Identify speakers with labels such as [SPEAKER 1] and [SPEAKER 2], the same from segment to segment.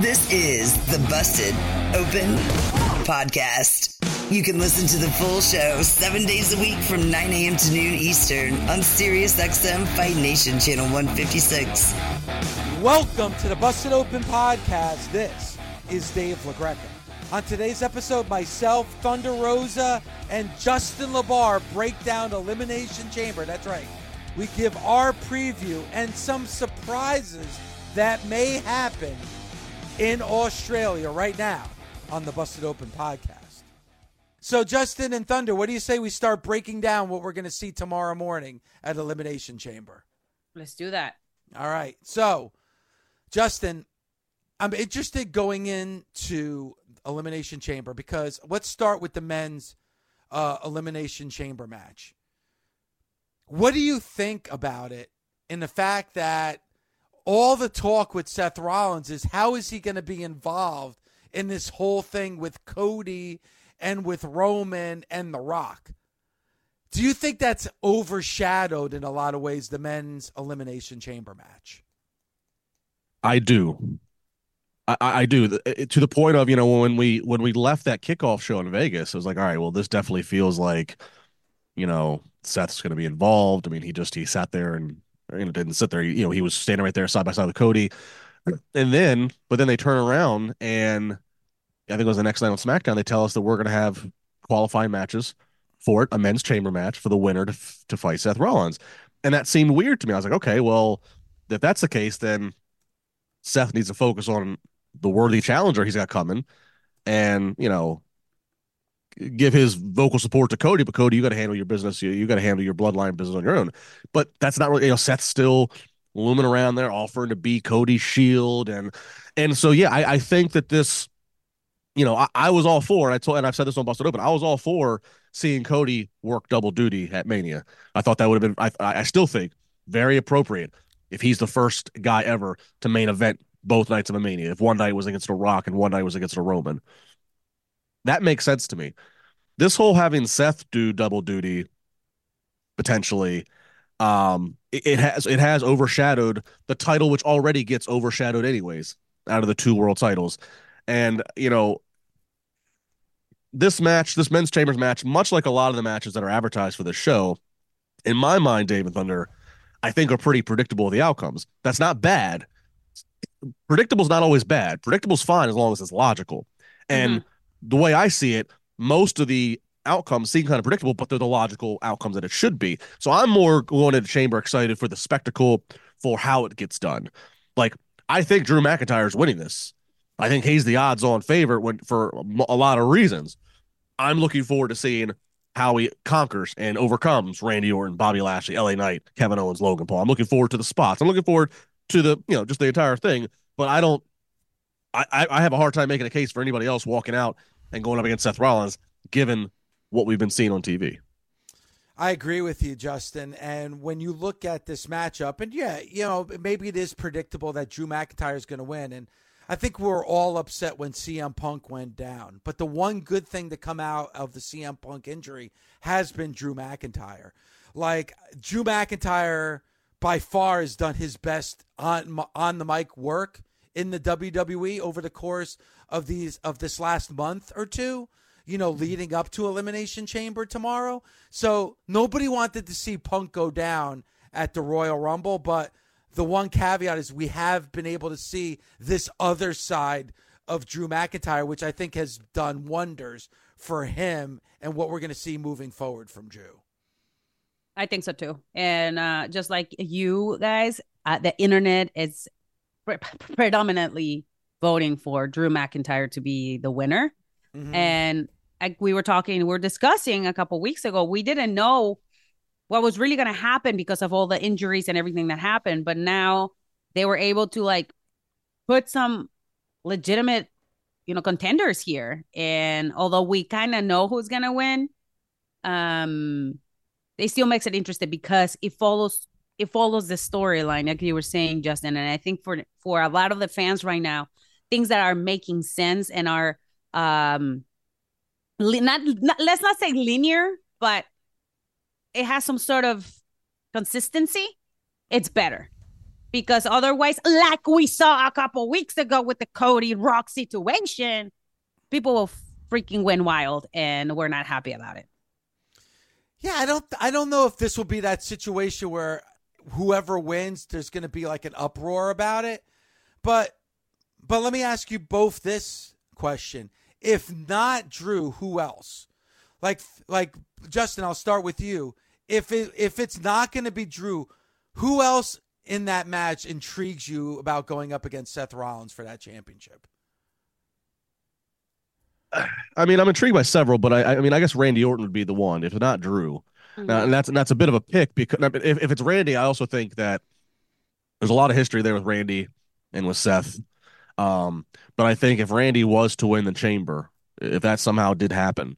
[SPEAKER 1] This is the Busted Open Podcast. You can listen to the full show seven days a week from 9 a.m. to noon Eastern on SiriusXM Fight Nation Channel 156.
[SPEAKER 2] Welcome to the Busted Open Podcast. This is Dave LaGreca. On today's episode, myself, Thunder Rosa, and Justin LaBar break down Elimination Chamber. That's right. We give our preview and some surprises that may happen in Australia right now on the Busted Open podcast. So, Justin and Thunder, what do you say we start breaking down what we're going to see tomorrow morning at Elimination Chamber?
[SPEAKER 3] Let's do that.
[SPEAKER 2] All right. So, Justin, I'm interested going into Elimination Chamber because let's start with the men's uh, Elimination Chamber match. What do you think about it in the fact that all the talk with Seth Rollins is how is he going to be involved in this whole thing with Cody and with Roman and The Rock? Do you think that's overshadowed in a lot of ways the men's elimination chamber match?
[SPEAKER 4] I do. I, I do to the point of you know when we when we left that kickoff show in Vegas, it was like, all right, well, this definitely feels like, you know, Seth's going to be involved. I mean, he just he sat there and you know didn't sit there. You know, he was standing right there side by side with Cody, and then but then they turn around and I think it was the next night on SmackDown. They tell us that we're going to have qualifying matches for it, a men's chamber match for the winner to to fight Seth Rollins, and that seemed weird to me. I was like, okay, well, if that's the case, then Seth needs to focus on the worthy challenger he's got coming, and you know give his vocal support to Cody, but Cody, you got to handle your business. You, you got to handle your bloodline business on your own. But that's not really, you know, Seth's still looming around there, offering to be Cody's shield. And, and so, yeah, I, I think that this, you know, I, I was all for, and I told, and I've said this on Busted Open, I was all for seeing Cody work double duty at Mania. I thought that would have been, I, I still think very appropriate if he's the first guy ever to main event both nights of a Mania. If one night was against a Rock and one night was against a Roman that makes sense to me. This whole having Seth do double duty potentially um it, it, has it has overshadowed the title which already gets overshadowed anyways out of the two world titles. And you know this match this men's chambers match much like a lot of the matches that are advertised for this show in my mind david thunder i think are pretty predictable the outcomes. That's not bad. Predictable's not always bad. Predictable's fine as long as it's logical. And mm-hmm the way I see it, most of the outcomes seem kind of predictable, but they're the logical outcomes that it should be. So I'm more going to the chamber excited for the spectacle, for how it gets done. Like I think Drew McIntyre is winning this. I think he's the odds-on favorite when, for a lot of reasons. I'm looking forward to seeing how he conquers and overcomes Randy Orton, Bobby Lashley, LA Knight, Kevin Owens, Logan Paul. I'm looking forward to the spots. I'm looking forward to the you know just the entire thing. But I don't. I I have a hard time making a case for anybody else walking out and going up against Seth Rollins, given what we've been seeing on TV.
[SPEAKER 2] I agree with you, Justin. And when you look at this matchup, and yeah, you know, maybe it is predictable that Drew McIntyre is going to win. And I think we're all upset when CM Punk went down. But the one good thing to come out of the CM Punk injury has been Drew McIntyre. Like, Drew McIntyre by far has done his best on, on the mic work in the WWE over the course of these of this last month or two, you know, leading up to Elimination Chamber tomorrow. So nobody wanted to see Punk go down at the Royal Rumble, but the one caveat is we have been able to see this other side of Drew McIntyre, which I think has done wonders for him and what we're going to see moving forward from Drew.
[SPEAKER 3] I think so too. And uh, just like you guys, uh, the internet is pre- predominantly voting for Drew McIntyre to be the winner. Mm-hmm. And I, we were talking, we were discussing a couple weeks ago. We didn't know what was really going to happen because of all the injuries and everything that happened. But now they were able to like put some legitimate, you know, contenders here. And although we kind of know who's going to win, um, they still makes it interesting because it follows it follows the storyline, like you were saying, Justin. And I think for for a lot of the fans right now, things that are making sense and are um li- not, not let's not say linear, but it has some sort of consistency. It's better. because otherwise, like we saw a couple weeks ago with the Cody Rock situation, people will freaking win wild, and we're not happy about it.
[SPEAKER 2] Yeah, I don't I don't know if this will be that situation where whoever wins there's going to be like an uproar about it. But but let me ask you both this question. If not Drew, who else? Like like Justin, I'll start with you. If it if it's not going to be Drew, who else in that match intrigues you about going up against Seth Rollins for that championship?
[SPEAKER 4] I mean, I'm intrigued by several, but I, I mean, I guess Randy Orton would be the one, if not Drew. Mm-hmm. Now, and that's and that's a bit of a pick because if, if it's Randy, I also think that there's a lot of history there with Randy and with Seth. Um, but I think if Randy was to win the chamber, if that somehow did happen,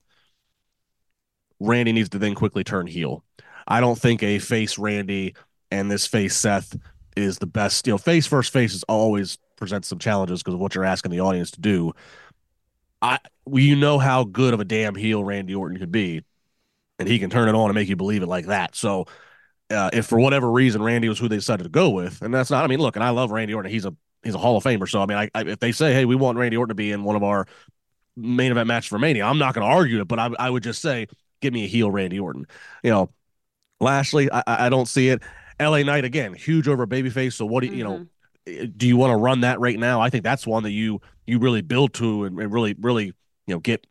[SPEAKER 4] Randy needs to then quickly turn heel. I don't think a face Randy and this face Seth is the best. You know, face first face is always presents some challenges because of what you're asking the audience to do. I you know how good of a damn heel Randy Orton could be, and he can turn it on and make you believe it like that. So, uh, if for whatever reason Randy was who they decided to go with, and that's not, I mean, look, and I love Randy Orton. He's a he's a Hall of Famer. So I mean, I, I if they say, hey, we want Randy Orton to be in one of our main event matches for Mania, I'm not going to argue it, but I I would just say, give me a heel Randy Orton. You know, Lashley, I I don't see it. LA Knight again, huge over babyface. So what do you, mm-hmm. you know? Mm-hmm do you want to run that right now? I think that's one that you you really build to and, and really really you know get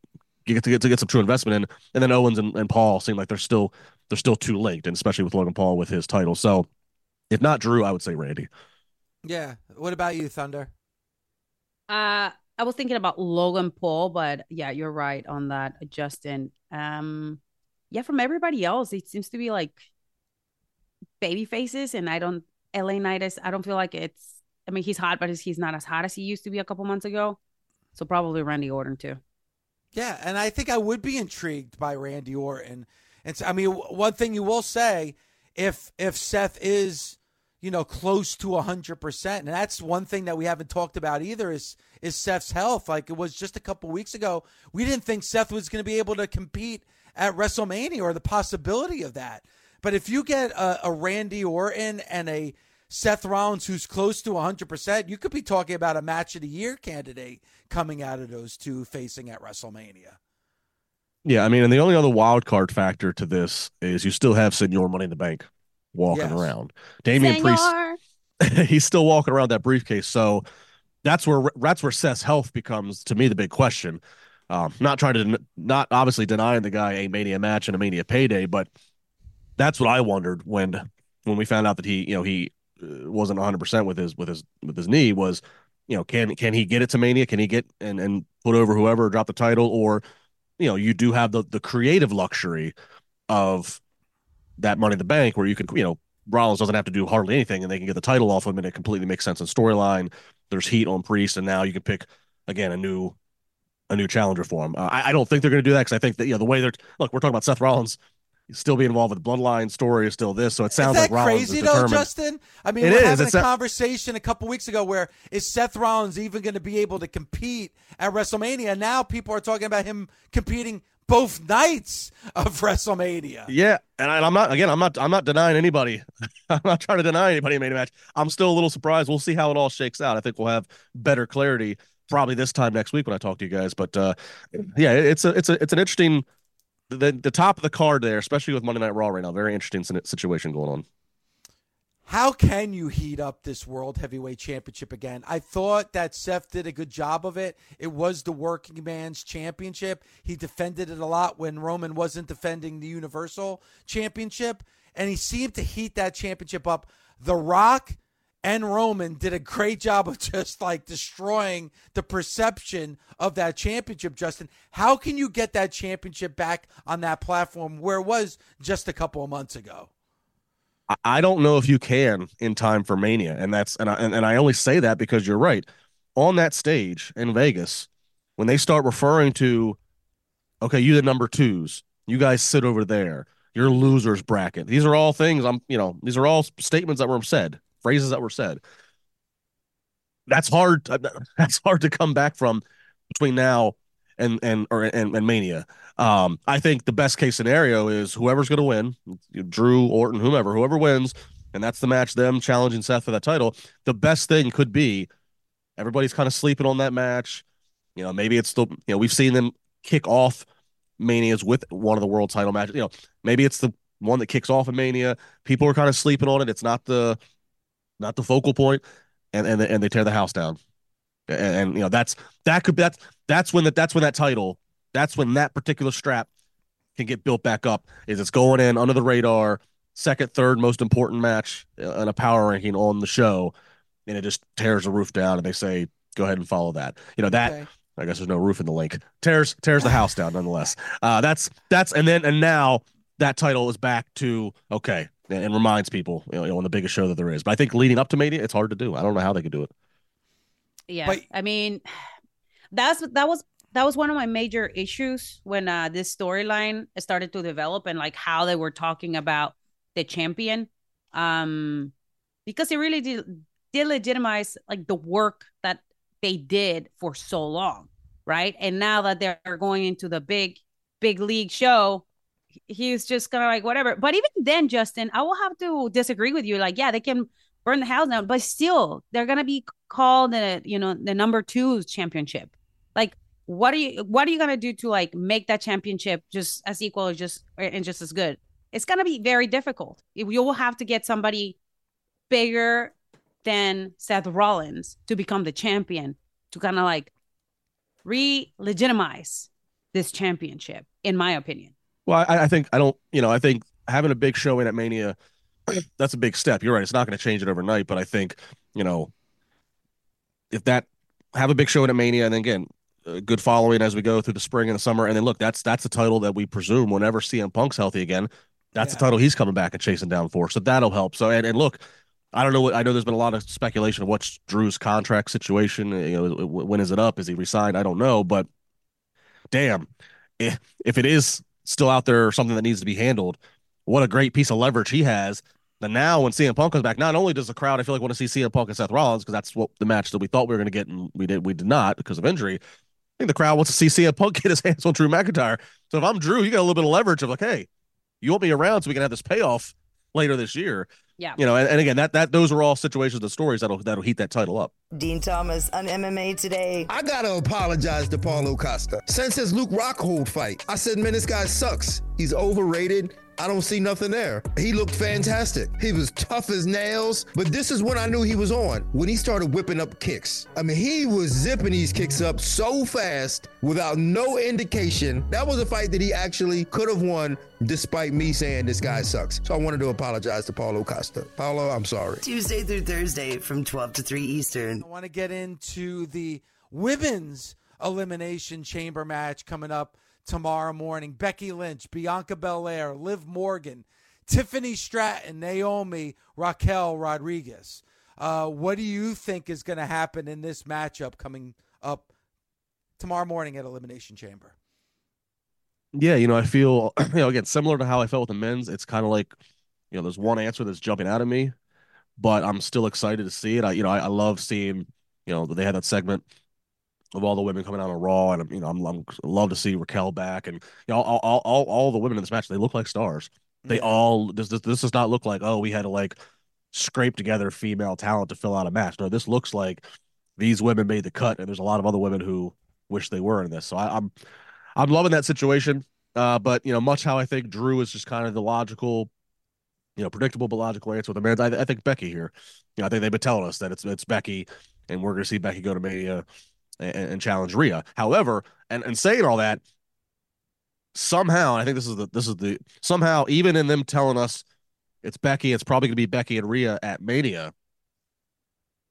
[SPEAKER 4] get to get to get some true investment in. And then Owens and, and Paul seem like they're still they're still too linked, and especially with Logan Paul with his title. So if not Drew, I would say Randy.
[SPEAKER 2] Yeah. What about you, Thunder?
[SPEAKER 3] Uh I was thinking about Logan Paul, but yeah, you're right on that, Justin. Um yeah, from everybody else, it seems to be like baby faces, and I don't LA Knight is I don't feel like it's I mean, he's hot, but he's not as hot as he used to be a couple months ago. So probably Randy Orton too.
[SPEAKER 2] Yeah, and I think I would be intrigued by Randy Orton. And so, I mean, one thing you will say, if if Seth is, you know, close to hundred percent, and that's one thing that we haven't talked about either is is Seth's health. Like it was just a couple weeks ago, we didn't think Seth was going to be able to compete at WrestleMania or the possibility of that. But if you get a, a Randy Orton and a Seth Rollins, who's close to 100%, you could be talking about a match of the year candidate coming out of those two facing at WrestleMania.
[SPEAKER 4] Yeah, I mean, and the only other wild card factor to this is you still have Senor Money in the Bank walking yes. around. Damian Priest, he's still walking around that briefcase. So that's where that's where Seth's health becomes to me the big question. Um, not trying to not obviously denying the guy a Mania match and a Mania payday, but that's what I wondered when when we found out that he you know he uh, wasn't 100 percent with his with his with his knee was you know can can he get it to mania can he get and and put over whoever drop the title or you know you do have the the creative luxury of that money in the bank where you can you know Rollins doesn't have to do hardly anything and they can get the title off him and it completely makes sense in storyline there's heat on priest and now you can pick again a new a new challenger for him uh, I, I don't think they're going to do that because I think that you know the way they're look we're talking about Seth Rollins still be involved with the bloodline story is still this. So it sounds like Rollins
[SPEAKER 2] crazy
[SPEAKER 4] is
[SPEAKER 2] though, Justin. I mean, it we're is. having it's a conversation a couple weeks ago where is Seth Rollins even going to be able to compete at WrestleMania? Now people are talking about him competing both nights of WrestleMania.
[SPEAKER 4] Yeah, and I, am not again. I'm not. I'm not denying anybody. I'm not trying to deny anybody made a match. I'm still a little surprised. We'll see how it all shakes out. I think we'll have better clarity probably this time next week when I talk to you guys. But uh, yeah, it's a it's a it's an interesting the the top of the card there, especially with Monday Night Raw right now. Very interesting situation going on.
[SPEAKER 2] How can you heat up this World Heavyweight Championship again? I thought that Seth did a good job of it. It was the working man's championship. He defended it a lot when Roman wasn't defending the Universal Championship, and he seemed to heat that championship up. The Rock and Roman did a great job of just like destroying the perception of that championship, Justin. How can you get that championship back on that platform where it was just a couple of months ago?
[SPEAKER 4] I don't know if you can in time for Mania, and that's and I, and, and I only say that because you're right. On that stage in Vegas, when they start referring to, okay, you the number twos, you guys sit over there, your losers bracket. These are all things I'm, you know, these are all statements that were said phrases that were said. That's hard. That's hard to come back from between now and and or and, and Mania. Um, I think the best case scenario is whoever's going to win, Drew, Orton, whomever, whoever wins, and that's the match them challenging Seth for that title. The best thing could be everybody's kind of sleeping on that match. You know, maybe it's the you know we've seen them kick off manias with one of the world title matches. You know, maybe it's the one that kicks off a mania. People are kind of sleeping on it. It's not the not the focal point, and and and they tear the house down. And, and you know that's that could be that's that's when that that's when that title that's when that particular strap can get built back up. Is it's going in under the radar, second, third most important match in a power ranking on the show, and it just tears the roof down. And they say, go ahead and follow that. You know that. Okay. I guess there's no roof in the link. Tears tears the house down nonetheless. Uh, that's that's and then and now that title is back to okay and, and reminds people you know on the biggest show that there is. But I think leading up to Mania, it's hard to do. I don't know how they could do it.
[SPEAKER 3] Yeah, but, I mean, that's that was that was one of my major issues when uh, this storyline started to develop and like how they were talking about the champion. Um because it really did, did legitimize like the work that they did for so long right? And now that they're going into the big big league show he's just gonna like whatever. But even then justin i will have to disagree with you. Like yeah they can burn the house down but still they're gonna be called the you know the number two championship like what are you what are you gonna do to like make that championship just as equal just and just as good? It's gonna be very difficult. You will have to get somebody bigger than seth rollins to become the champion to kind of like re-legitimize this championship in my opinion.
[SPEAKER 4] Well I, I think i don't you know i think having a big showing at mania that's a big step. You're right it's not going to change it overnight but i think you know if that have a big show in at mania and then again a good following as we go through the spring and the summer. And then look, that's that's the title that we presume whenever CM Punk's healthy again, that's yeah. the title he's coming back and chasing down for. So that'll help. So and, and look, I don't know what I know. There's been a lot of speculation of what's Drew's contract situation. You know, when is it up? Is he resigned? I don't know, but damn, if if it is still out there or something that needs to be handled, what a great piece of leverage he has. And now when CM Punk comes back, not only does the crowd I feel like want to see CM Punk and Seth Rollins because that's what the match that we thought we were going to get and we did we did not because of injury think the crowd wants to see CM Punk get his hands on Drew McIntyre. So if I'm Drew, you got a little bit of leverage of like, hey, you want me around so we can have this payoff later this year.
[SPEAKER 3] Yeah.
[SPEAKER 4] You know, and, and again, that that those are all situations and stories that'll that'll heat that title up.
[SPEAKER 1] Dean Thomas on MMA today.
[SPEAKER 5] I gotta apologize to Paulo Costa. Since his Luke Rockhold fight, I said, man, this guy sucks. He's overrated. I don't see nothing there. He looked fantastic. He was tough as nails, but this is when I knew he was on. When he started whipping up kicks. I mean, he was zipping these kicks up so fast without no indication. That was a fight that he actually could have won despite me saying this guy sucks. So I wanted to apologize to Paulo Costa. Paulo, I'm sorry.
[SPEAKER 1] Tuesday through Thursday from 12 to 3 Eastern.
[SPEAKER 2] I want to get into the women's elimination chamber match coming up tomorrow morning. Becky Lynch, Bianca Belair, Liv Morgan, Tiffany Stratton, Naomi, Raquel Rodriguez. Uh, what do you think is going to happen in this matchup coming up tomorrow morning at Elimination Chamber?
[SPEAKER 4] Yeah, you know, I feel, you know, again, similar to how I felt with the men's. It's kind of like, you know, there's one answer that's jumping out of me, but I'm still excited to see it. I, you know, I, I love seeing, you know, that they had that segment of all the women coming out on Raw, and you know, I'm, I'm love to see Raquel back, and you know, all, all, all, all the women in this match, they look like stars. They yeah. all this, this this does not look like oh we had to like scrape together female talent to fill out a match. No, this looks like these women made the cut, and there's a lot of other women who wish they were in this. So I, I'm I'm loving that situation. Uh, but you know, much how I think Drew is just kind of the logical, you know, predictable but logical answer with the men. I, I think Becky here. You know, I think they've been telling us that it's it's Becky, and we're going to see Becky go to Mania and, and challenge Rhea. However, and, and saying all that, somehow, I think this is the this is the somehow, even in them telling us it's Becky, it's probably gonna be Becky and Rhea at Mania.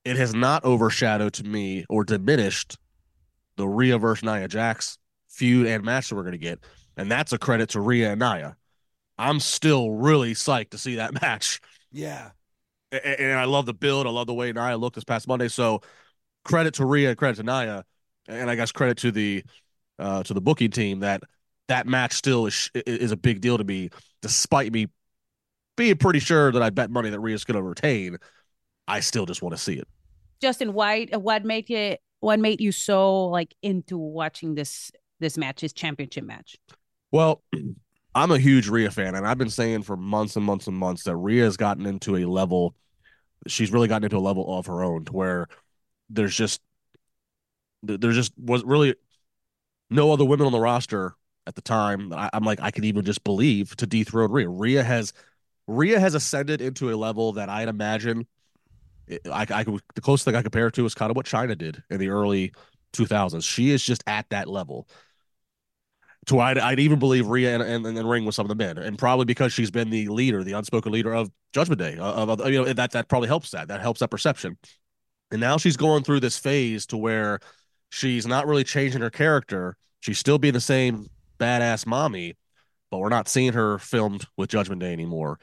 [SPEAKER 4] It has not overshadowed to me or diminished the Rhea versus Nia Jax feud and match that we're gonna get. And that's a credit to Rhea and Nia. I'm still really psyched to see that match.
[SPEAKER 2] Yeah.
[SPEAKER 4] And, and I love the build. I love the way Nia looked this past Monday. So credit to Rhea, credit to Nia, and I guess credit to the uh, to the booking team that that match still is is a big deal to me, despite me being pretty sure that I bet money that Rhea's going to retain. I still just want to see it.
[SPEAKER 3] Justin, why what made you what made you so like into watching this this match, this championship match?
[SPEAKER 4] Well, I'm a huge Rhea fan, and I've been saying for months and months and months that Rhea has gotten into a level. She's really gotten into a level of her own, to where there's just there just was really no other women on the roster at the time. I, am like I could even just believe to dethrone Rhea. Rhea has Rhea has ascended into a level that I'd imagine. Eh, I, I could the closest thing I compare it to is kind of what Chyna did in the early 2000s. She is just at that level. To I'd, I'd even believe Rhea and, and, and ring with some of the men, and probably because she's been the leader, the unspoken leader of Judgment Day. Uh, of, of you know that that probably helps that. That helps that perception. And now she's going through this phase to where she's not really changing her character. She's still being the same badass mommy, but we're not seeing her filmed with Judgment Day anymore.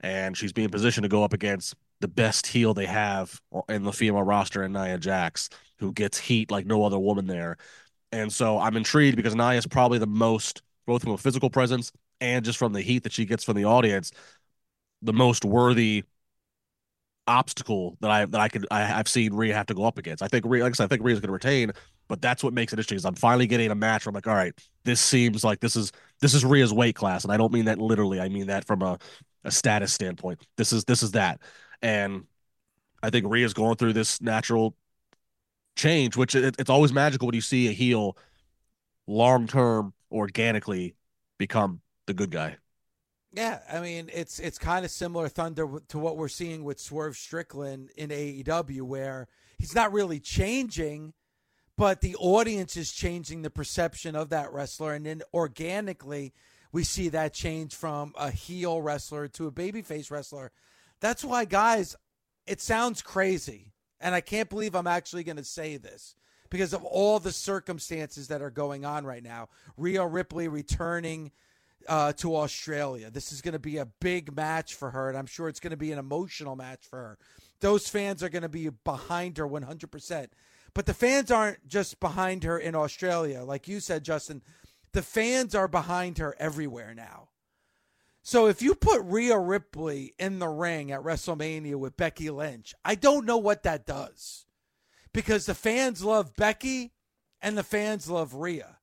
[SPEAKER 4] And she's being positioned to go up against the best heel they have in the female roster and Nia Jax, who gets heat like no other woman there. And so I'm intrigued because Nia is probably the most, both from a physical presence and just from the heat that she gets from the audience, the most worthy obstacle that I that I could I, have seen Rhea have to go up against. I think Rhea, like I said, I think Rhea's going to retain, but that's what makes it interesting. Is I'm finally getting a match where I'm like, all right, this seems like this is this is Rhea's weight class, and I don't mean that literally. I mean that from a a status standpoint. This is this is that, and I think Rhea's going through this natural change, which it, it's always magical when you see a heel long term organically become the good guy.
[SPEAKER 2] Yeah, I mean it's it's kind of similar Thunder to what we're seeing with Swerve Strickland in AEW, where he's not really changing, but the audience is changing the perception of that wrestler, and then organically we see that change from a heel wrestler to a babyface wrestler. That's why, guys, it sounds crazy, and I can't believe I'm actually going to say this because of all the circumstances that are going on right now. Rhea Ripley returning uh, to Australia. This is going to be a big match for her, and I'm sure it's going to be an emotional match for her. Those fans are going to be behind her 100%. But the fans aren't just behind her in Australia. Like you said, Justin, the fans are behind her everywhere now. So if you put Rhea Ripley in the ring at WrestleMania with Becky Lynch, I don't know what that does. Because the fans love Becky and the fans love Rhea.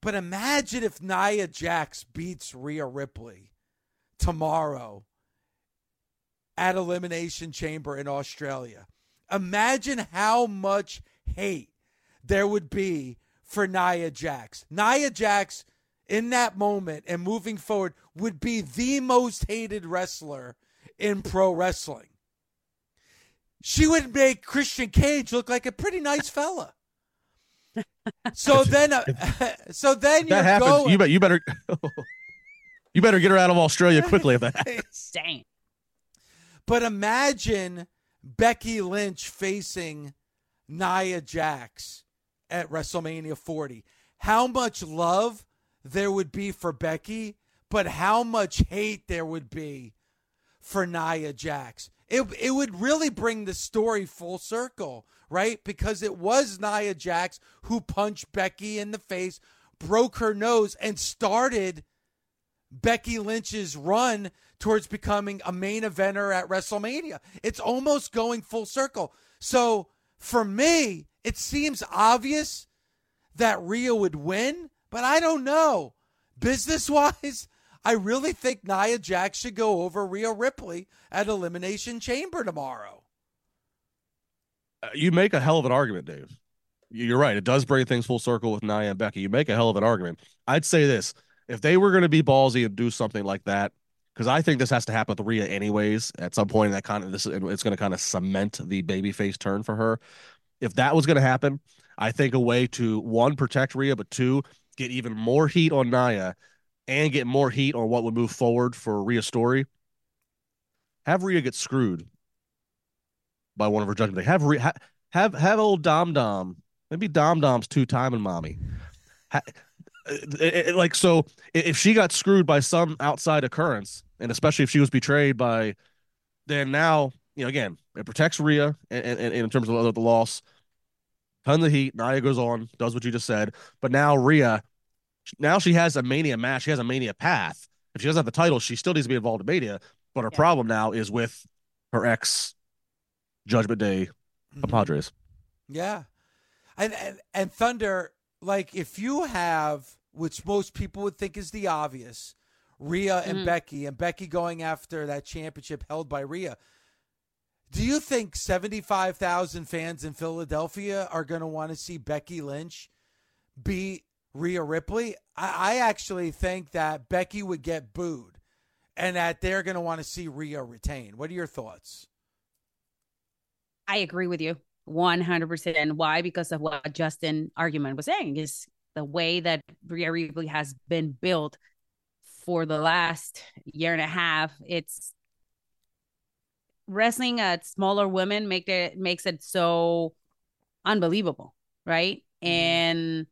[SPEAKER 2] But imagine if Nia Jax beats Rhea Ripley tomorrow at Elimination Chamber in Australia. Imagine how much hate there would be for Nia Jax. Nia Jax, in that moment and moving forward, would be the most hated wrestler in pro wrestling. She would make Christian Cage look like a pretty nice fella. So then, uh, so then
[SPEAKER 4] that happens.
[SPEAKER 2] Going...
[SPEAKER 4] You bet. You better. you better get her out of Australia quickly if that happens.
[SPEAKER 3] Dang.
[SPEAKER 2] But imagine Becky Lynch facing Nia Jax at WrestleMania 40. How much love there would be for Becky, but how much hate there would be for Nia Jax. It, it would really bring the story full circle right? Because it was Nia Jax who punched Becky in the face, broke her nose, and started Becky Lynch's run towards becoming a main eventer at WrestleMania. It's almost going full circle. So for me, it seems obvious that Rhea would win, but I don't know. Business wise, I really think Nia Jax should go over Rhea Ripley at Elimination Chamber tomorrow.
[SPEAKER 4] Uh, you make a hell of an argument, Dave. You're right. It does bring things full circle with Nia and Becky. You make a hell of an argument. I'd say this: if they were going to be ballsy and do something like that, because I think this has to happen with Rhea anyways. At some point, that kind of this it's going to kind of cement the babyface turn for her. If that was going to happen, I think a way to one protect Rhea, but two get even more heat on Nia, and get more heat on what would move forward for Rhea's story. Have Rhea get screwed by one of her judgment. They have re, ha, have have old Dom Dom. Maybe Dom Dom's two time and mommy. Ha, uh, it, it, like so, if she got screwed by some outside occurrence, and especially if she was betrayed by, then now you know again it protects Rhea and, and, and in terms of the loss. Tons of heat. Nia goes on, does what you just said, but now Rhea, now she has a mania match. She has a mania path. If she doesn't have the title, she still needs to be involved in mania. But her yeah. problem now is with her ex Judgment Day mm-hmm. Padres.
[SPEAKER 2] Yeah, and, and and Thunder, like if you have, which most people would think is the obvious, Rhea and
[SPEAKER 3] Mhm.
[SPEAKER 2] Becky, and Becky going after that championship held by Rhea. Do you think 75,000 fans in Philadelphia are going to want to see Becky Lynch beat Rhea Ripley? I, I actually think that Becky would get booed and that they're going to want to see Rhea retain. What are your thoughts?
[SPEAKER 3] I agree with you 100%. Why? Because of what Justin argument was saying is the way that Rhea Ripley has been built for the last year and a half. It's wrestling at smaller women make it makes it so unbelievable, right? Mm-hmm. And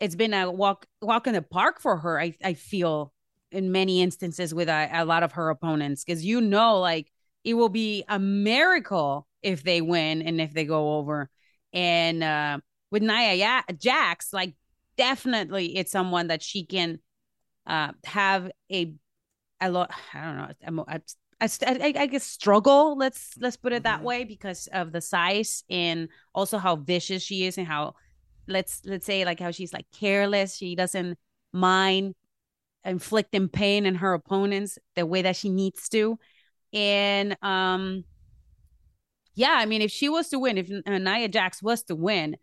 [SPEAKER 3] it's been a walk walk in the park for her. I I feel in many instances with a, a lot of her opponents because you know like it will be a miracle if they win and if they go over. And uh, with Nia ya- Jax, like definitely it's someone that she can uh, have a a lot. I don't know. a mo- a- a st- I, I guess struggle. Let's let's put it that
[SPEAKER 2] Mhm.
[SPEAKER 3] way because of the size and also how vicious she is and how let's let's say like how she's like careless. She doesn't mind inflicting pain in her opponents the way that she needs to. And um yeah, I mean if she was to win, if uh, Nia Jax was to win,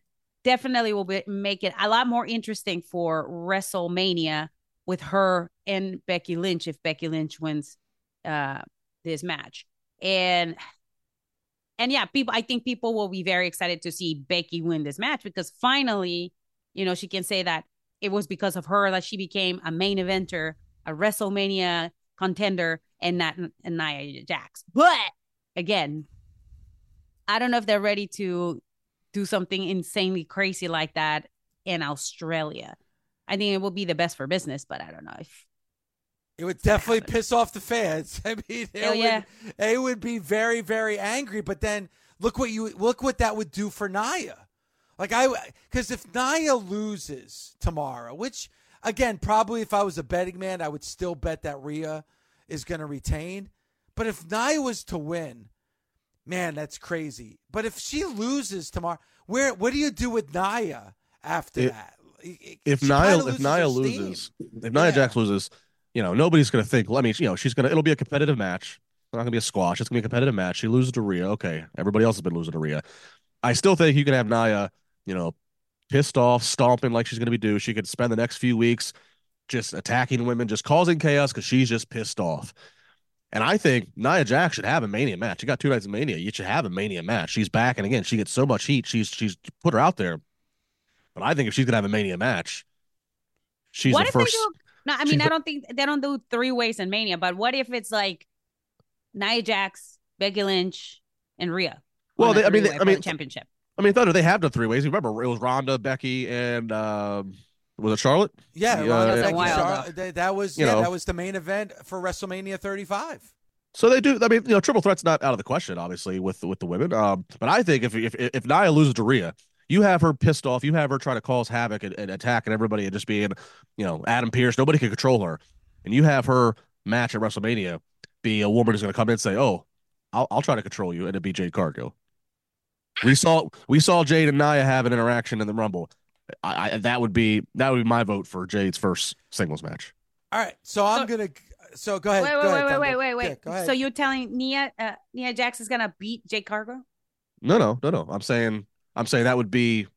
[SPEAKER 3] definitely will be, make it a lot more interesting for WrestleMania with her and Becky Lynch if Becky Lynch wins uh this match. And and yeah, people I think people will be very excited to see Becky win this match because finally, you know, she can say that it was because of her that she became a main eventer, a WrestleMania contender, and not and Nia Jax. But again, I don't know if they're ready to do something insanely crazy like that in Australia. I think it will be the best for business, but I don't know if
[SPEAKER 2] It would definitely
[SPEAKER 3] happen.
[SPEAKER 2] piss off the fans. I mean, they oh,
[SPEAKER 3] Hell
[SPEAKER 2] would,
[SPEAKER 3] yeah.
[SPEAKER 2] they would be very, very angry. But then look what you look what that would do for Nia. Like I, because if Nia loses tomorrow, which again probably if I was a betting man, I would still bet that Rhea is going to retain. But if Nia was to win, man, that's crazy. But if she loses tomorrow, where what do you do with Nia after
[SPEAKER 4] If-
[SPEAKER 2] that?
[SPEAKER 4] if Nia if Nia loses, if Nia
[SPEAKER 2] Yeah.
[SPEAKER 4] Jax loses, you know nobody's gonna think. Well, I mean, you know, she's gonna. It'll be a competitive match. It's not gonna be a squash. It's gonna be a competitive match. She loses to Rhea. Okay, everybody else has been losing to Rhea. I still think you can have Nia, you know, pissed off, stomping like she's gonna be due. She could spend the next few weeks just attacking women, just causing chaos because she's just pissed off. And I think Nia Jax should have a Mania match. You got two nights of Mania. You should have a Mania match. She's back, and again, she gets so much heat. She's she's put her out there. But I think if she's gonna have a Mania match, she's
[SPEAKER 3] what
[SPEAKER 4] the
[SPEAKER 3] if
[SPEAKER 4] first.
[SPEAKER 3] they do? No, I mean, I don't think they don't do three ways in Mania, but what if it's like Nia Jax, Becky Lynch, and Rhea?
[SPEAKER 4] Well, they- I mean, they- I mean,
[SPEAKER 3] the championship.
[SPEAKER 4] I mean, Thunder, they have done three ways. You remember it was Ronda, Becky, and um, was it Charlotte?
[SPEAKER 2] Yeah,
[SPEAKER 4] Yeah,
[SPEAKER 2] Ronda
[SPEAKER 4] That was a
[SPEAKER 2] Becky
[SPEAKER 3] while
[SPEAKER 2] Char- that, that was yeah,
[SPEAKER 4] know.
[SPEAKER 2] that was the main event for WrestleMania 35.
[SPEAKER 4] So they do. I mean, you know, triple threat's not out of the question, obviously, with with the women. Um, but I think if if if Nia loses to Rhea, you have her pissed off. You have her trying to cause havoc and, and attacking everybody and just being, you know, Adam Pearce. Nobody can control her, and you have her match at WrestleMania be a woman who's going to come in and say, "Oh, I'll I'll try to control you," and it'd be Jade Cargill. We saw we saw Jade and Nia have an interaction in the Rumble. I, I that would be that would be my vote for Jade's first singles match.
[SPEAKER 2] All right, so I'm
[SPEAKER 3] So-
[SPEAKER 2] gonna. So go ahead.
[SPEAKER 3] Wait,
[SPEAKER 2] go
[SPEAKER 3] wait,
[SPEAKER 2] ahead,
[SPEAKER 3] wait, wait, wait, wait,
[SPEAKER 2] Yeah,
[SPEAKER 3] wait. So you're telling Nia uh, Nia Jax is gonna beat Jade Cargill?
[SPEAKER 4] No, no, no, no. I'm saying I'm saying that would be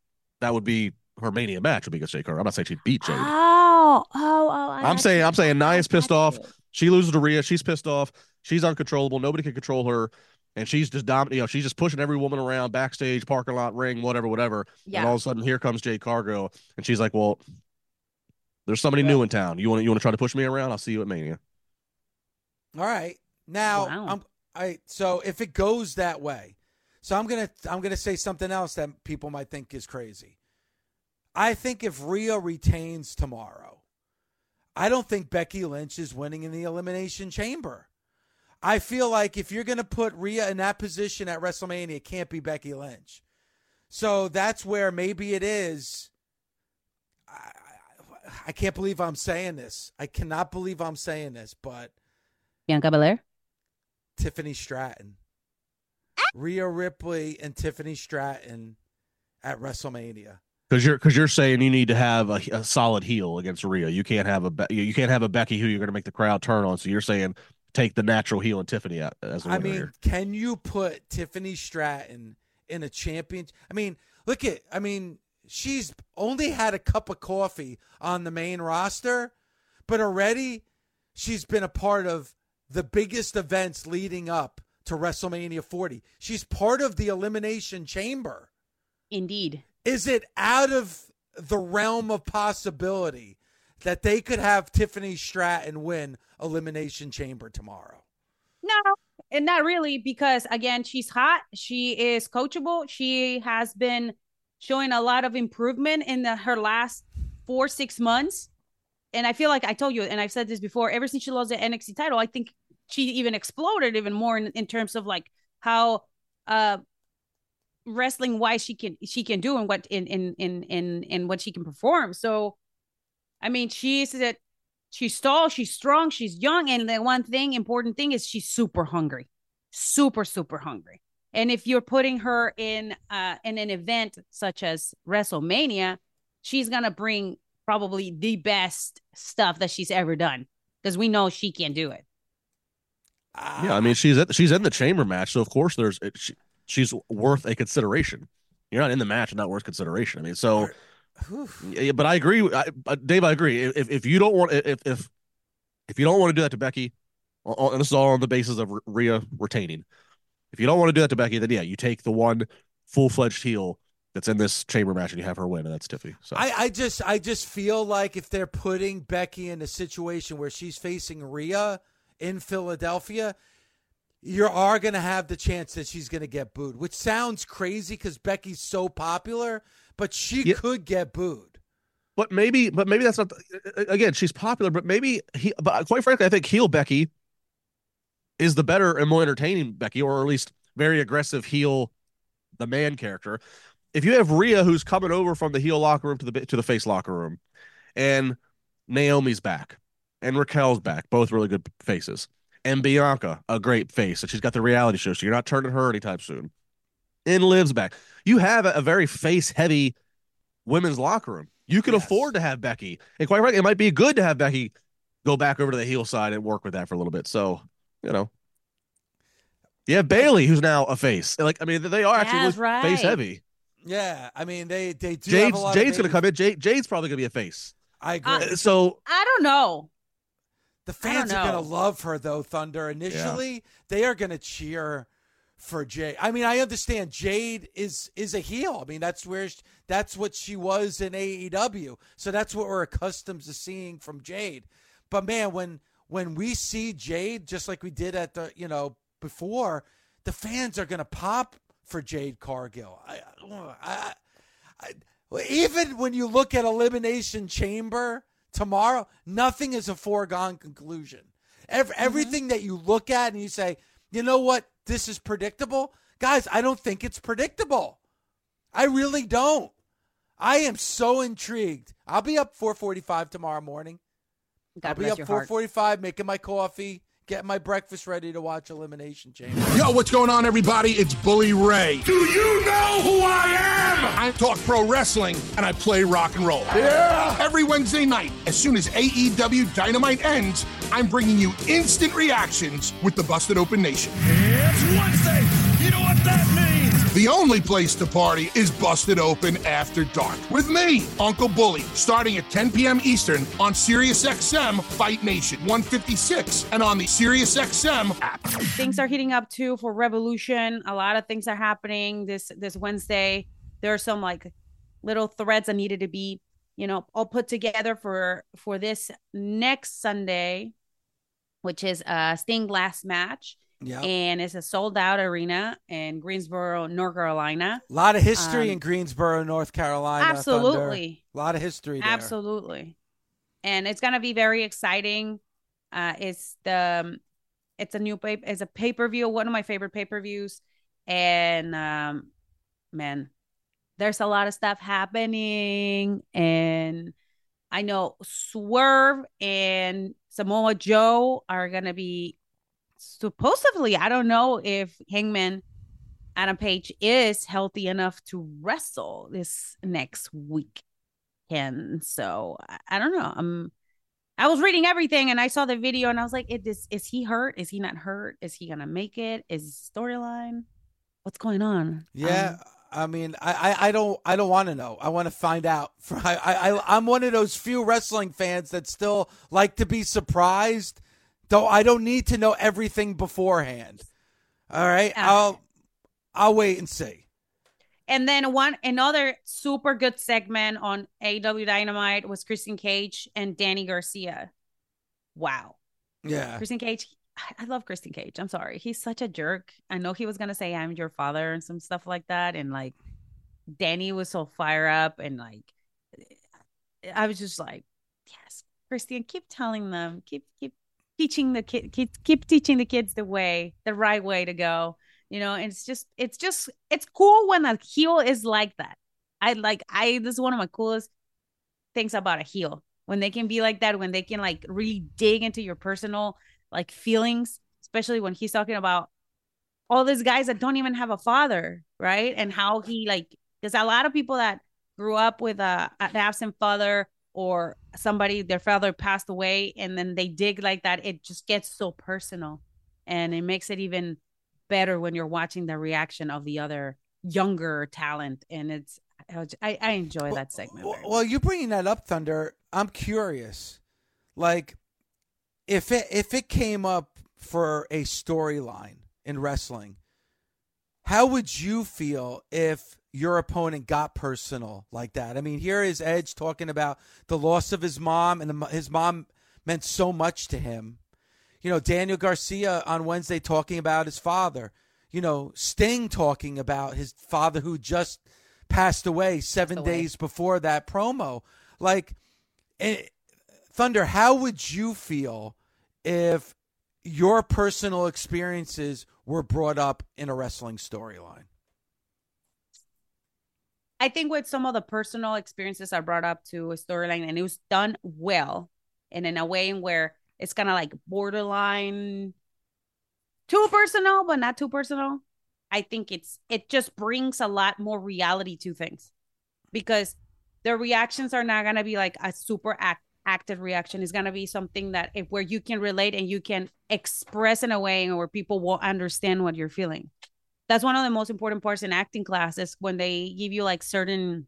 [SPEAKER 4] that would be her mania match would be against Jade Cargill. I'm not saying she'd beat Jade.
[SPEAKER 3] Oh, oh, oh! I
[SPEAKER 4] I'm saying. I'm saying Nia's pissed off. She loses to Rhea. She's pissed off. She's uncontrollable. Nobody can control her. And she's just dominating. You know, she's just pushing every woman around backstage, parking lot, ring, whatever, whatever. Yeah. And all of a sudden, here comes Jade Cargill, and she's like, "Well, there's somebody
[SPEAKER 2] Yeah.
[SPEAKER 4] new in town. You want to you want to try to push me around? I'll see you at Mania."
[SPEAKER 2] All right. Now,
[SPEAKER 3] Wow.
[SPEAKER 2] I'm I so if it goes that way, so I'm gonna I'm gonna say something else that people might think is crazy. I think if Rhea retains tomorrow, I don't think Becky Lynch is winning in the Elimination Chamber. I feel like if you're gonna put Rhea in that position at WrestleMania, it can't be Becky Lynch. So that's where maybe it is. I, I, I can't believe I'm saying this. I cannot believe I'm saying this, but
[SPEAKER 3] Bianca Belair.
[SPEAKER 2] Tiffany Stratton. Rhea Ripley and Tiffany Stratton at WrestleMania.
[SPEAKER 4] Because you're because you're saying you need to have a, a, solid heel against Rhea. You can't have a you can't have a Becky who you're going to make the crowd turn on. So you're saying take the natural heel and Tiffany out as a
[SPEAKER 2] I mean,
[SPEAKER 4] here.
[SPEAKER 2] can you put Tiffany Stratton in a champion? I mean, look at I mean, she's only had a cup of coffee on the main roster, but already she's been a part of the biggest events leading up to WrestleMania 40. She's part of the Elimination Chamber.
[SPEAKER 3] Indeed.
[SPEAKER 2] Is it out of the realm of possibility that they could have Tiffany Stratton win Elimination Chamber tomorrow?
[SPEAKER 3] No, and not really because again, she's hot. She is coachable. She has been showing a lot of improvement in the, her last four six months. And I feel like I told you, and I've said this before. Ever since she lost the NXT title, I think she even exploded even more in, in terms of like how uh wrestling wise she can she can do and what in in in in in what she can perform. So I mean she's that she's tall, she's strong, she's young, and the one thing important thing is she's super hungry. Super, super hungry. And if you're putting her in uh in an event such as WrestleMania, she's gonna bring probably the best stuff that she's ever done. Because we know she can do it.
[SPEAKER 4] Yeah, I mean she's at, she's in the chamber match, so of course there's she, she's worth a consideration. You're not in the match, not worth consideration. I mean, so. Yeah, but I agree, I, Dave. I agree. If if you don't want if if if you don't want to do that to Becky, and this is all on the basis of Rhea retaining. If you don't want to do that to Becky, then yeah, you take the one full fledged heel that's in this chamber match and you have her win, and that's Tiffany. So
[SPEAKER 2] I, I just I just feel like if they're putting Becky in a situation where she's facing Rhea in Philadelphia, you are going to have the chance that she's going to get booed, which sounds crazy because Becky's so popular, but she yeah. could get booed.
[SPEAKER 4] But maybe, but maybe that's not. Again, she's popular, but maybe he. But quite frankly, I think heel Becky is the better and more entertaining Becky, or at least very aggressive heel, the man character. If you have Rhea who's coming over from the heel locker room to the to the face locker room, and Naomi's back, and Raquel's back, both really good faces and Bianca, a great face, and she's got the reality show, so you're not turning her anytime soon. And Liv's back. You have a, a very face heavy women's locker room. You can yes. afford to have Becky, and quite frankly, it might be good to have Becky go back over to the heel side and work with that for a little bit. So, you know, yeah, Bayley, who's now a face. Like, I mean, they are actually right. face heavy.
[SPEAKER 2] Yeah, I mean, they they do.
[SPEAKER 4] Jade's, Jade's going to come in. Jade, Jade's probably going to be a face.
[SPEAKER 2] I agree. Uh,
[SPEAKER 4] so
[SPEAKER 3] I don't know.
[SPEAKER 2] The fans are going to love her though, Thunder. Initially, yeah. they are going to cheer for Jade. I mean, I understand Jade is is a heel. I mean, that's where she, that's what she was in AEW. So that's what we're accustomed to seeing from Jade. But man, when when we see Jade just like we did at the, you know, before, the fans are going to pop for Jade Cargill. I, I, I, even when you look at Elimination Chamber, tomorrow, nothing is a foregone conclusion. Every, mm-hmm. Everything that you look at and you say, you know what, this is predictable. Guys, I don't think it's predictable. I really don't. I am so intrigued. I'll be up 4:45 tomorrow morning.
[SPEAKER 3] God
[SPEAKER 2] I'll be up 4:45 making my coffee, getting my breakfast ready to watch Elimination Chamber.
[SPEAKER 6] Yo, what's going on, everybody? It's Bully Ray.
[SPEAKER 7] Do you know who I am?
[SPEAKER 6] I talk pro wrestling and I play rock and roll.
[SPEAKER 7] Yeah.
[SPEAKER 6] Every Wednesday night, as soon as AEW Dynamite ends, I'm bringing you instant reactions with the Busted Open Nation.
[SPEAKER 7] It's Wednesday.
[SPEAKER 6] The only place to party is Busted Open After Dark with me, Uncle Bully, starting at 10 p.m. Eastern on SiriusXM Fight Nation 156 and on the SiriusXM app.
[SPEAKER 3] Things are heating up too for Revolution. A lot of things are happening this this Wednesday. There are some like little threads that needed to be, you know, all put together for for this next Sunday, which is a Sting's last match
[SPEAKER 2] yeah.
[SPEAKER 3] And it's a sold out arena in Greensboro, North Carolina.
[SPEAKER 2] A lot of history um, in Greensboro, North Carolina.
[SPEAKER 3] Absolutely.
[SPEAKER 2] Thunder. A lot of history there.
[SPEAKER 3] Absolutely. And it's going to be very exciting. Uh, it's the, um, it's a new paper, it's a pay per view, one of my favorite pay per views. And, um, man, there's a lot of stuff happening. And I know Swerve and Samoa Joe are going to be supposedly, I don't know if Hangman Adam Page is healthy enough to wrestle this next week. And so I, I don't know. I'm I was reading everything and I saw the video and I was like, is, is he hurt? Is he not hurt? Is he gonna make it? Is storyline? What's going on?
[SPEAKER 2] Yeah. Um, I mean, I, I, I don't I don't want to know. I want to find out. I, I I'm one of those few wrestling fans that still like to be surprised. Though I don't need to know everything beforehand. All right, I'll I'll wait and see.
[SPEAKER 3] And then one another super good segment on AEW Dynamite was Christian Cage and Danny Garcia. Wow.
[SPEAKER 2] Yeah.
[SPEAKER 3] Christian Cage. I love Christian Cage. I'm sorry. He's such a jerk. I know he was gonna say I'm your father and some stuff like that. And like Danny was so fire up and like I was just like, yes, Christian, keep telling them, keep keep teaching the kid keep, keep teaching the kids the way, the right way to go you know it's just it's just it's cool when a heel is like that. I like i this is one of my coolest things about a heel. When they can be like that when they can like really dig into your personal like feelings especially when he's talking about all these guys that don't even have a father right? And how he like there's a lot of people that grew up with a an absent father or somebody their father passed away and then they dig like that it just gets so personal. And it makes it even better when you're watching the reaction of the other younger talent. And it's i, I enjoy that segment
[SPEAKER 2] well, well you bringing that up thunder i'm curious. Like if it if it came up for a storyline in wrestling how would you feel if your opponent got personal like that i mean here is edge talking about the loss of his mom and the, his mom meant so much to him you know, Daniel Garcia on Wednesday talking about his father. You know, Sting talking about his father who just passed away seven passed away. days before that promo. Like, it, eh, Thunder, how would you feel if your personal experiences were brought up in a wrestling storyline?
[SPEAKER 3] I think with some of the personal experiences I brought up to a storyline and it was done well and in a way where it's kind of like borderline too personal, but not too personal. I think it's it just brings a lot more reality to things because the reactions are not gonna be like a super act, active reaction. It's gonna be something that if, where you can relate and you can express in a way where people will understand what you're feeling. That's one of the most important parts in acting classes when they give you like certain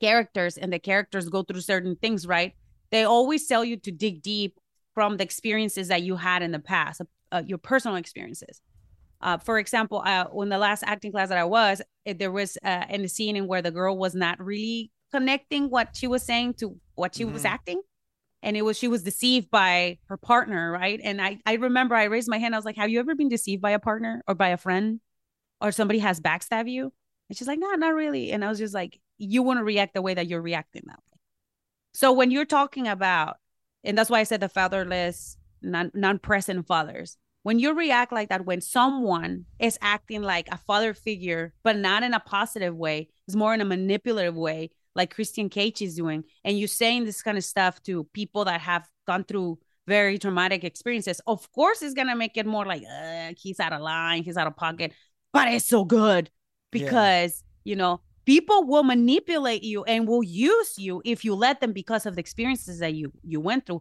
[SPEAKER 3] characters and the characters go through certain things, right? They always tell you to dig deep from the experiences that you had in the past, uh, your personal experiences. Uh, for example, uh, when the last acting class that I was, it, there was uh, in the scene in where the girl was not really connecting what she was saying to what she mm-hmm. was acting, and it was she was deceived by her partner, right? And I I remember I raised my hand. I was like, "Have you ever been deceived by a partner or by a friend, or somebody has backstab you?" And she's like, "No, not really." And I was just like, "You want to react the way that you're reacting that way." So when you're talking about and that's why I said the fatherless, non non present fathers. When you react like that, when someone is acting like a father figure, but not in a positive way, it's more in a manipulative way, like Christian Cage is doing, and you're saying this kind of stuff to people that have gone through very traumatic experiences, of course, it's gonna make it more like he's out of line, he's out of pocket, but it's so good because yeah. you know people will manipulate you and will use you if you let them because of the experiences that you you went through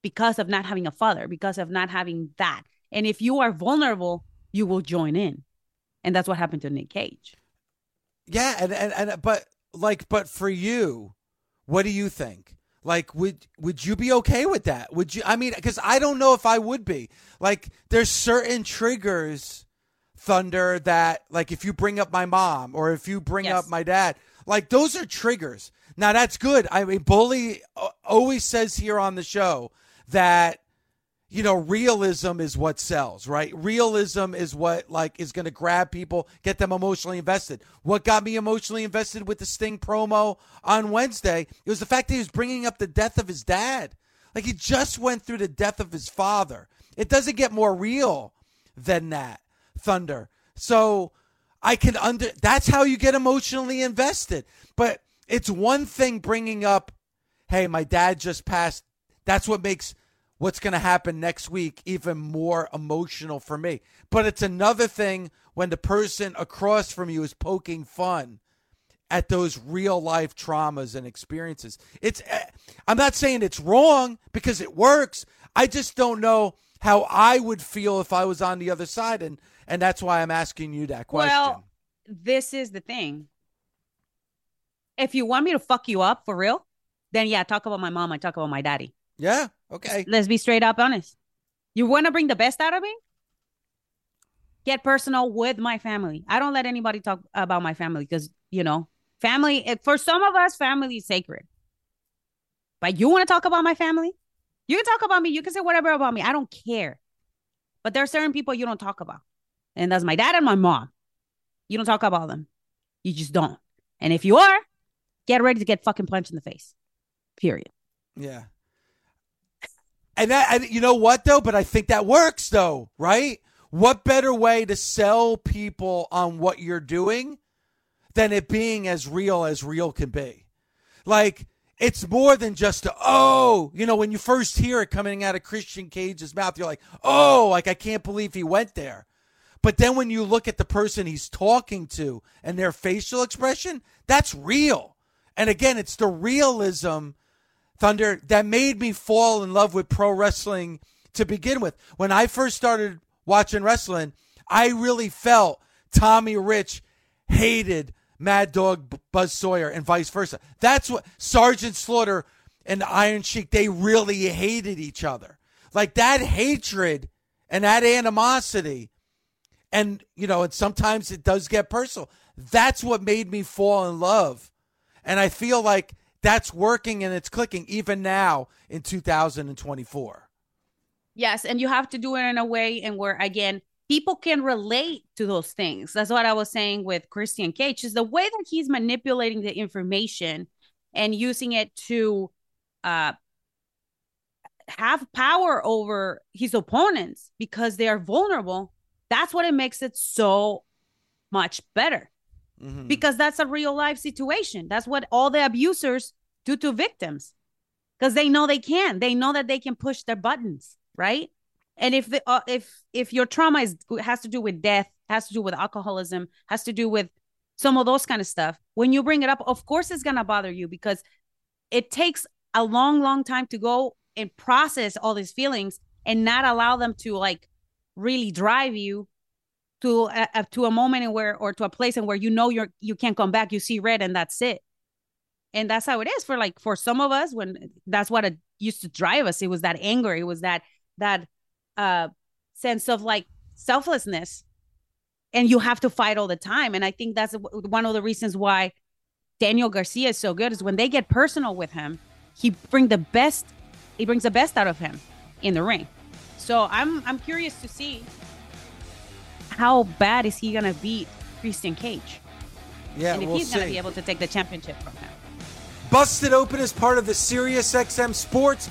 [SPEAKER 3] because of not having a father because of not having that. And if you are vulnerable you will join in. And that's what happened to nick cage.
[SPEAKER 2] Yeah and and, and but like but for you what do you think? Like would would you be okay with that? Would you i mean because i don't know if i would be. Like there's certain triggers thunder that like if you bring up my mom or if you bring yes. up my dad like those are triggers. Now that's good. I mean bully always says here on the show that you know realism is what sells right? Realism is what like is going to grab people get them emotionally invested. What got me emotionally invested with the sting promo on wednesday it was the fact that he was bringing up the death of his dad. Like he just went through the death of his father. It doesn't get more real than that Thunder. So I can under that's how you get emotionally invested. But it's one thing bringing up, hey, my dad just passed. That's what makes what's going to happen next week even more emotional for me. But it's another thing when the person across from you is poking fun at those real life traumas and experiences. It's eh, I'm not saying it's wrong because it works. I just don't know how I would feel if I was on the other side and and that's why I'm asking you that question.
[SPEAKER 3] Well, this is the thing. If you want me to fuck you up for real, then yeah, talk about my mom. I talk about my daddy.
[SPEAKER 2] Yeah. Okay.
[SPEAKER 3] Let's be straight up honest. You want to bring the best out of me? Get personal with my family. I don't let anybody talk about my family because, you know, family, for some of us, family is sacred. But you want to talk about my family? You can talk about me. You can say whatever about me. I don't care. But there are certain people you don't talk about. And that's my dad and my mom. You don't talk about them. You just don't. And if you are, get ready to get fucking punched in the face. Period.
[SPEAKER 2] Yeah. And that, and you know what though? But I think that works though, right? What better way to sell people on what you're doing than it being as real as real can be? Like, it's more than just a, oh, you know, when you first hear it coming out of Christian Cage's mouth, you're like, oh, like I can't believe he went there. But then when you look at the person he's talking to and their facial expression, that's real. And again, it's the realism, Thunder, that made me fall in love with pro wrestling to begin with. When I first started watching wrestling, I really felt Tommy Rich hated Mad Dog Buzz Sawyer and vice versa. That's what Sergeant Slaughter and Iron Sheik, they really hated each other. Like that hatred and that animosity and you know and sometimes it does get personal that's what made me fall in love and i feel like that's working and it's clicking even now in 2024
[SPEAKER 3] yes and you have to do it in a way and where again people can relate to those things that's what i was saying with christian cage is the way that he's manipulating the information and using it to uh have power over his opponents because they are vulnerable that's what it makes it so much better. Mm-hmm. Because that's a real life situation. That's what all the abusers do to victims. Because they know they can. They know that they can push their buttons, right? And if the uh, if if your trauma is has to do with death, has to do with alcoholism, has to do with some of those kind of stuff, when you bring it up, of course it's gonna bother you because it takes a long, long time to go and process all these feelings and not allow them to like really drive you to a, to a moment where or to a place in where you know you're you can't come back you see red and that's it. And that's how it is for like for some of us when that's what it used to drive us. It was that anger. It was that that uh sense of like selflessness and you have to fight all the time and i think that's one of the reasons why daniel garcia is so good is when they get personal with him he bring the best he brings the best out of him in the ring so I'm I'm curious to see how bad is he gonna beat Christian Cage?
[SPEAKER 2] Yeah,
[SPEAKER 3] and if
[SPEAKER 2] we'll
[SPEAKER 3] he's gonna be able to take the championship from him.
[SPEAKER 2] Busted Open is part of the SiriusXM Sports